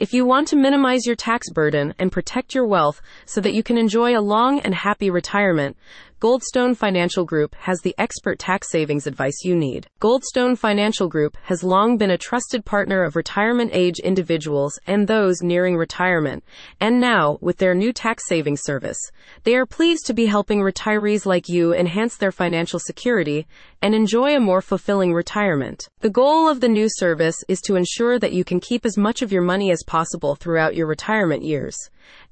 If you want to minimize your tax burden and protect your wealth so that you can enjoy a long and happy retirement, Goldstone Financial Group has the expert tax savings advice you need. Goldstone Financial Group has long been a trusted partner of retirement age individuals and those nearing retirement. And now, with their new tax savings service, they are pleased to be helping retirees like you enhance their financial security and enjoy a more fulfilling retirement. The goal of the new service is to ensure that you can keep as much of your money as possible throughout your retirement years.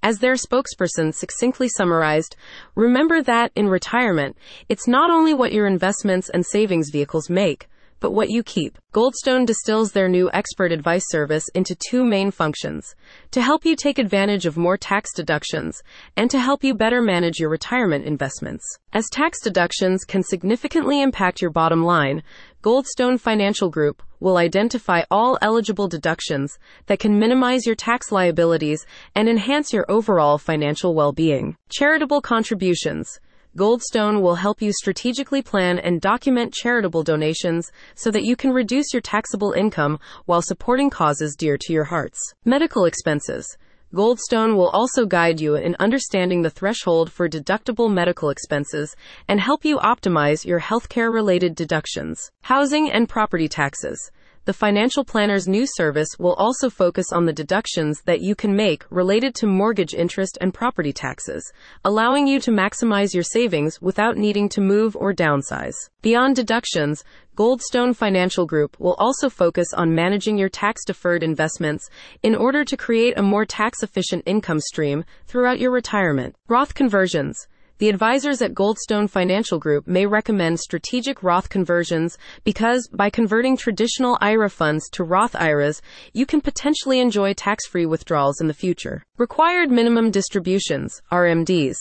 As their spokesperson succinctly summarized, remember that in retirement, it's not only what your investments and savings vehicles make, but what you keep. Goldstone distills their new expert advice service into two main functions to help you take advantage of more tax deductions and to help you better manage your retirement investments. As tax deductions can significantly impact your bottom line, Goldstone Financial Group will identify all eligible deductions that can minimize your tax liabilities and enhance your overall financial well being. Charitable contributions. Goldstone will help you strategically plan and document charitable donations so that you can reduce your taxable income while supporting causes dear to your hearts. Medical expenses. Goldstone will also guide you in understanding the threshold for deductible medical expenses and help you optimize your healthcare related deductions. Housing and property taxes. The financial planner's new service will also focus on the deductions that you can make related to mortgage interest and property taxes, allowing you to maximize your savings without needing to move or downsize. Beyond deductions, Goldstone Financial Group will also focus on managing your tax deferred investments in order to create a more tax efficient income stream throughout your retirement. Roth conversions. The advisors at Goldstone Financial Group may recommend strategic Roth conversions because by converting traditional IRA funds to Roth IRAs, you can potentially enjoy tax free withdrawals in the future. Required minimum distributions, RMDs.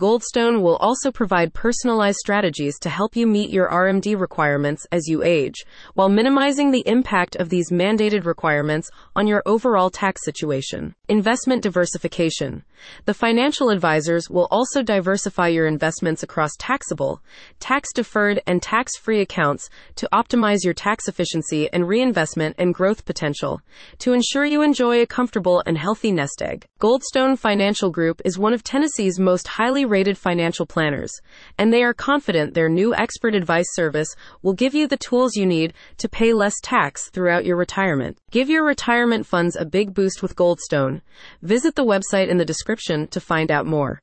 Goldstone will also provide personalized strategies to help you meet your RMD requirements as you age, while minimizing the impact of these mandated requirements on your overall tax situation. Investment diversification. The financial advisors will also diversify your investments across taxable, tax deferred, and tax free accounts to optimize your tax efficiency and reinvestment and growth potential to ensure you enjoy a comfortable and healthy nest egg. Goldstone Financial Group is one of Tennessee's most highly rated financial planners, and they are confident their new expert advice service will give you the tools you need to pay less tax throughout your retirement. Give your retirement funds a big boost with Goldstone. Visit the website in the description to find out more.